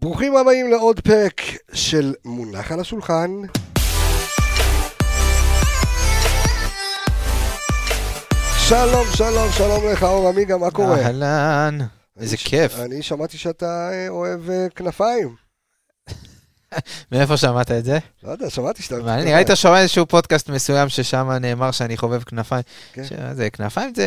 ברוכים הבאים לעוד פרק של מונח על השולחן. שלום, שלום, שלום לך, אור עמיגה, מה קורה? אהלן, איזה כיף. אני שמעתי שאתה אה, אוהב אה, כנפיים. מאיפה שמעת את זה? לא יודע, שמעתי שאתה... מעניין. נראה לי אתה שומע איזשהו פודקאסט מסוים ששם נאמר שאני חובב כנפיים. כן. זה כנפיים זה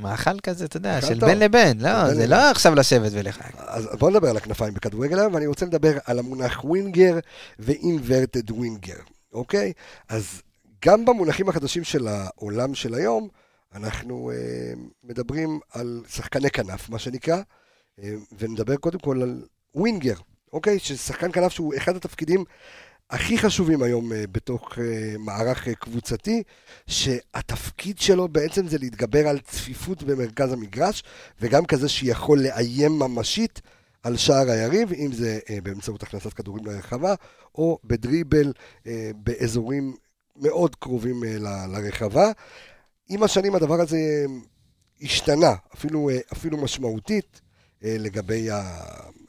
מאכל כזה, אתה יודע, של. בין לבין. לא, זה. לא עכשיו לשבת ולחג. אז בוא נדבר על הכנפיים בכדורגל היום, ואני רוצה לדבר על המונח ווינגר ואינברטד ווינגר, אוקיי? אז גם במונחים החדשים של העולם של היום, אנחנו אה, מדברים על שחקני כנף, מה שנקרא, אה, ונדבר קודם כל על ווינגר, אוקיי? ששחקן כנף שהוא אחד התפקידים הכי חשובים היום אה, בתוך אה, מערך אה, קבוצתי, שהתפקיד שלו בעצם זה להתגבר על צפיפות במרכז המגרש, וגם כזה שיכול לאיים ממשית על שער היריב, אם זה באמצעות הכנסת כדורים לרחבה, או בדריבל באזורים מאוד קרובים ל- לרחבה. עם השנים הדבר הזה השתנה, אפילו, אפילו משמעותית, לגבי,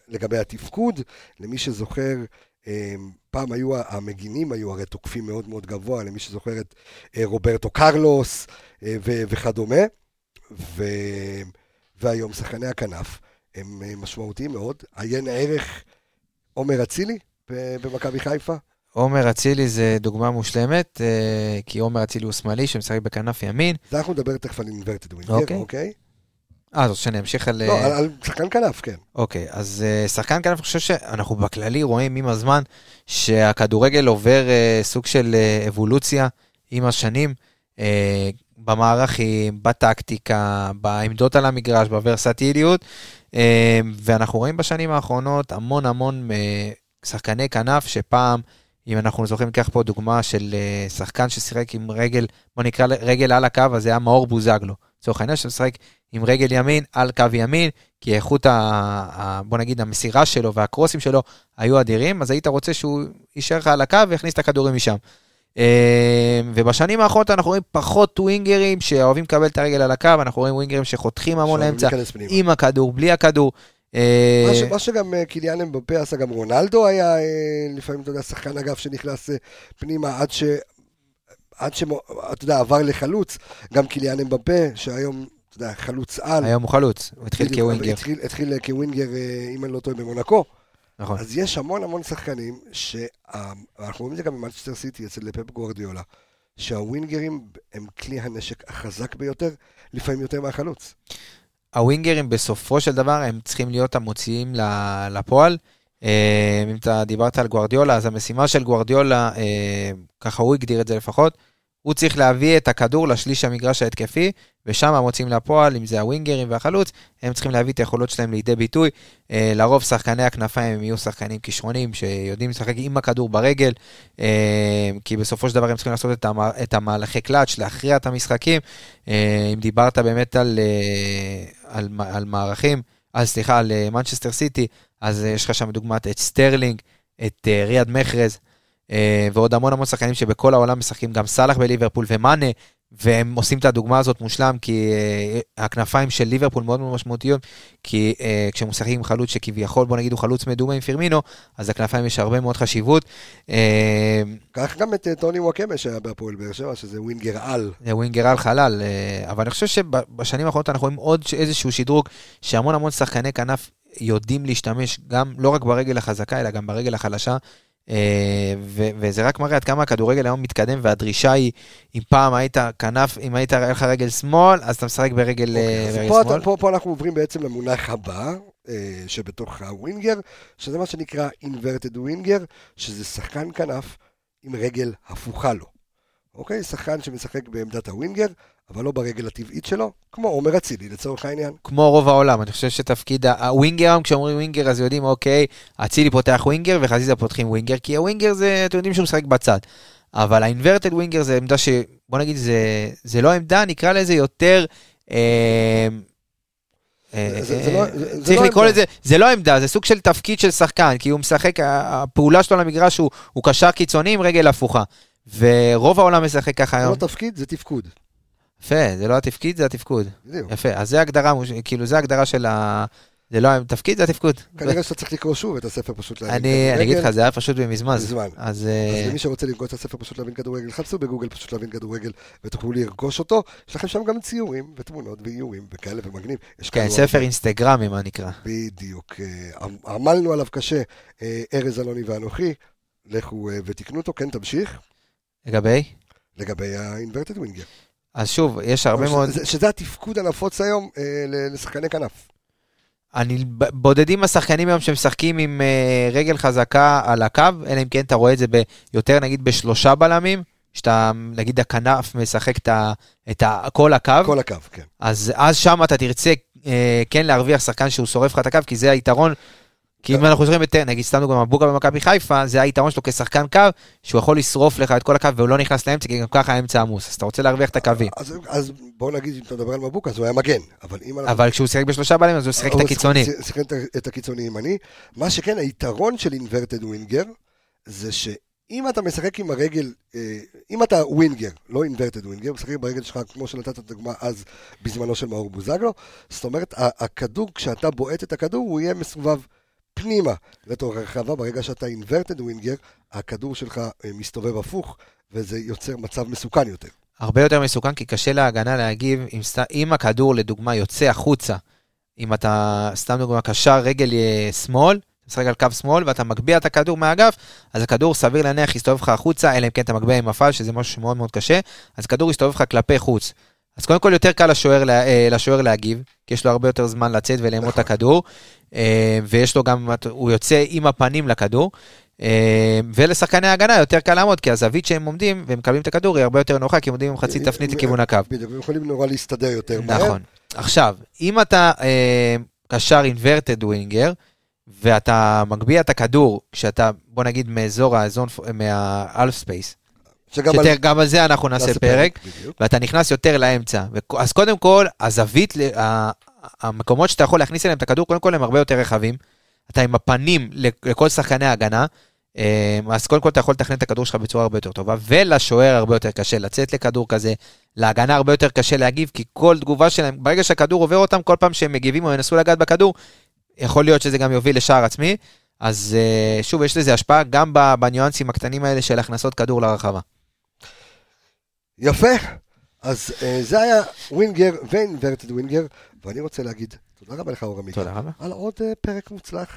לגבי התפקוד. למי שזוכר, אה, פעם היו המגינים, היו הרי תוקפים מאוד מאוד גבוה, למי שזוכר את אה, רוברטו קרלוס אה, ו- וכדומה. ו... והיום שחקני הכנף הם אה, משמעותיים מאוד. עיין ערך עומר אצילי במכבי חיפה. עומר אצילי זה דוגמה מושלמת, כי עומר אצילי הוא שמאלי שמשחק בכנף ימין. זה אנחנו נדבר תכף על אינברטד ווינגר, אוקיי. אוקיי? אה, אז שאני אמשיך על... לא, אה, על, שחקן כנף, כן. אוקיי, אז uh, שחקן כנף, אני חושב שאנחנו בכללי רואים עם הזמן שהכדורגל עובר uh, סוג של אבולוציה עם השנים, במערכים, בטקטיקה, בעמדות על המגרש, בוורסטיליות, ואנחנו רואים בשנים האחרונות המון המון שחקני כנף שפעם, אם אנחנו זוכרים, ניקח פה דוגמה של שחקן ששיחק עם רגל, בוא נקרא רגל על הקו, אז זה היה מאור בוזגלו. לצורך העניין שמשחק עם רגל ימין על קו ימין, כי איכות, ה, ה, בוא נגיד, המסירה שלו והקרוסים שלו היו אדירים, אז היית רוצה שהוא יישאר לך על הקו ויכניס את הכדורים משם. אה, ובשנים האחרונות אנחנו רואים פחות ווינגרים שאוהבים לקבל את הרגל על הקו, אנחנו רואים ווינגרים שחותכים המון לאמצע. עם הכדור, בלי הכדור. אה, מה, ש, מה שגם אה, קיליאן אמבפה עשה, גם רונלדו היה אה, לפעמים, אתה יודע, שחקן אגף שנכנס פנימה עד ש... עד שאתה יודע, עבר לחלוץ, גם קיליאן אמבפה, שהיום, אתה יודע, חלוץ על. היום הוא חלוץ, הוא התחיל כווינגר, התחיל, התחיל כווינגר, אה, אם אני לא טועה, במונקו. נכון. אז יש המון המון שחקנים, שאנחנו רואים את זה גם במנצ'סטר סיטי אצל פפ גוורדיולה, שהווינגרים הם כלי הנשק החזק ביותר, לפעמים יותר מהחלוץ. הווינגרים בסופו של דבר הם צריכים להיות המוציאים לפועל. אה, אם אתה דיברת על גוארדיולה, אז המשימה של גוארדיולה, אה, ככה הוא הגדיר את זה לפחות, הוא צריך להביא את הכדור לשליש המגרש ההתקפי, ושם מוצאים לפועל, אם זה הווינגרים והחלוץ, הם צריכים להביא את היכולות שלהם לידי ביטוי. אה, לרוב שחקני הכנפיים הם יהיו שחקנים כישרונים שיודעים לשחק עם הכדור ברגל, אה, כי בסופו של דבר הם צריכים לעשות את, המה, את המהלכי קלאץ', להכריע את המשחקים. אה, אם דיברת באמת על, אה, על, על מערכים, אז סליחה, על אה, מנצ'סטר סיטי, אז אה, יש לך שם דוגמת את סטרלינג, את אה, ריאד מחרז, אה, ועוד המון המון שחקנים שבכל העולם משחקים, גם סאלח בליברפול ומאנה, והם עושים את הדוגמה הזאת מושלם, כי אה, הכנפיים של ליברפול מאוד מאוד משמעותיות, כי אה, כשהם משחקים עם חלוץ שכביכול, בוא נגיד, הוא חלוץ מדומה עם פירמינו, אז לכנפיים יש הרבה מאוד חשיבות. אה, קח גם את אה, טוני וואקמה שהיה בהפועל באר שבע, שזה ווינגר על. זה ווינגר על חלל, אה, אבל אני חושב שבשנים האחרונות אנחנו רואים עוד איזשהו שדרוג, שהמון המון שחקני כנף יודעים להשתמש גם, לא רק ברגל החזקה, אלא גם ברגל החלשה. אה, ו- וזה רק מראה עד כמה הכדורגל היום מתקדם, והדרישה היא, אם פעם היית כנף, אם היית, היה לך רגל שמאל, אז אתה משחק ברגל, אוקיי, אה, ברגל פה, שמאל. פה, פה אנחנו עוברים בעצם למונח הבא, אה, שבתוך הווינגר, שזה מה שנקרא inverted ווינגר, שזה שחקן כנף עם רגל הפוכה לו. אוקיי? שחקן שמשחק בעמדת הווינגר, אבל לא ברגל הטבעית שלו, כמו עומר אצילי לצורך העניין. כמו רוב העולם, אני חושב שתפקיד ה winger, היום כשאומרים winger אז יודעים, אוקיי, אצילי פותח winger וחזיזה פותחים winger, כי ה winger זה, אתם יודעים שהוא משחק בצד. אבל ה inverted winger זה עמדה ש... בוא נגיד, זה, זה לא עמדה, נקרא לזה יותר... אה, זה- זה- זה זה- זה צריך לקרוא. לזה, זה לא עמדה, זה סוג של תפקיד של שחקן, כי הוא משחק, הפעולה שלו על המגרש הוא, קשר קיצוני עם רגל הפוכה. ורוב העולם משחק ככה זה היום. לא תפקיד, זה תפקוד. יפה, זה לא התפקיד, זה התפקוד. בדיוק. יפה, אז זה הגדרה, כאילו, זה הגדרה של, ה, זה לא התפקיד, זה התפקוד. כנראה שאתה צריך לקרוא שוב את הספר פשוט להבין אני אני אגיד לך, זה היה פשוט במזמן. מזמן. אז אה, למי שרוצה לרכוש את הספר פשוט להבין כדורגל, חפשו בגוגל פשוט להבין כדורגל ותוכלו לרכוש אותו. יש לכם שם גם ציורים ותמונות ואיורים וכאלה ומגניב. כן, ספר. אינסטגרמי, מה נקרא. בדיוק. אה, עמלנו עליו קשה, אה, ארז אלוני ואנוכי. לכו ותקנו אותו, כן, תמשיך. לגבי? לגבי ה-inverted winger. אז שוב, יש הרבה מאוד... זה- שזה התפקוד הנפוץ היום אה, לשחקני כנף. אני בודדים השחקנים היום שמשחקים עם אה, רגל חזקה על הקו, אלא אם כן אתה רואה את זה ביותר נגיד בשלושה בלמים, שאתה נגיד הכנף משחק את, ה, את ה, כל הקו, כל הקו, כן. אז אז שם אתה תרצה אה, כן להרוויח שחקן שהוא שורף לך את הקו, כי זה היתרון. כי אם אנחנו זוכרים יותר, נגיד סתם דוגמא, מבוקה במכבי חיפה, זה היתרון שלו כשחקן קו, שהוא יכול לשרוף לך את כל הקו והוא לא נכנס לאמצע, כי גם ככה האמצע עמוס, אז אתה רוצה להרוויח את הקווים. אז, אז בוא נגיד, אם אתה מדבר על מבוקה, אז הוא היה מגן. אבל אנחנו... אבל כשהוא שיחק בשלושה בלמים, אז הוא שיחק את הוא הקיצוני. שיחק- שיחק את את הקיצוני ימני. מה שכן, היתרון של inverted winger, זה שאם אתה משחק עם הרגל, אה, אם אתה winger, לא inverted winger, משחק ברגל שלך, כמו שנתת את הדוגמה אז, בזמנו של מאור בוזגלו, זאת אומרת, הכדור, כשאתה בועט את הכדור, הוא יהיה מסובב פנימה לתוך הרחבה. ברגע שאתה אינברטד ווינגר, הכדור שלך אה, מסתובב הפוך, וזה יוצר מצב מסוכן יותר. הרבה יותר מסוכן, כי קשה להגנה להגיב אם, סת... אם הכדור לדוגמה יוצא החוצה, אם אתה, סתם דוגמה, קשר רגל אה, שמאל, משחק על קו שמאל ואתה מגביה את הכדור מהאגף, אז הכדור סביר להניח יסתובב לך החוצה, אלא אם כן אתה מגביה עם מפל, שזה משהו שמאוד מאוד קשה, אז הכדור יסתובב לך כלפי חוץ. אז קודם כל יותר קל לשוער, אה, לשוער להגיב, כי יש לו הרבה יותר זמן לצאת ולאמוד את נכון. הכדור, אה, ויש לו גם, הוא יוצא עם הפנים לכדור. אה, ולשחקני ההגנה יותר קל לעמוד, כי הזווית שהם עומדים והם מקבלים את הכדור היא הרבה יותר נוחה, כי הם עומדים עם חצי תפנית לכיוון הקו. בדיוק, הם יכולים נורא להסתדר יותר מהר. נכון. עכשיו, אם אתה קשר אינברטד ווינגר, ואתה מגביה את הכדור, כשאתה, בוא נגיד, מאזור הזון, מה half space, שגם על- זה אנחנו נעשה פרק. ואתה נכנס יותר לאמצע. אז קודם כל, הזווית, המקומות שאתה יכול להכניס אליהם את הכדור, קודם כל הם הרבה יותר רחבים. אתה עם הפנים לכ- לכל שחקני ההגנה, אה, אז קודם כל אתה יכול לתכנן את הכדור שלך בצורה הרבה יותר טובה, ולשוער הרבה יותר קשה לצאת לכדור כזה, להגנה הרבה יותר קשה להגיב, כי כל תגובה שלהם, ברגע שהכדור עובר אותם, כל פעם שהם מגיבים או ינסו לגעת בכדור, יכול להיות שזה גם יוביל לשער עצמי. אז אה, שוב, יש לזה השפעה גם בניואנסים הקטנים האלה של הכנסות כדור לרחבה. יפה. אז אה, זה היה ווינגר ואינברטד ווינגר, ואני רוצה להגיד תודה רבה לך אור עמיגה. תודה רבה. על עוד אה, פרק מוצלח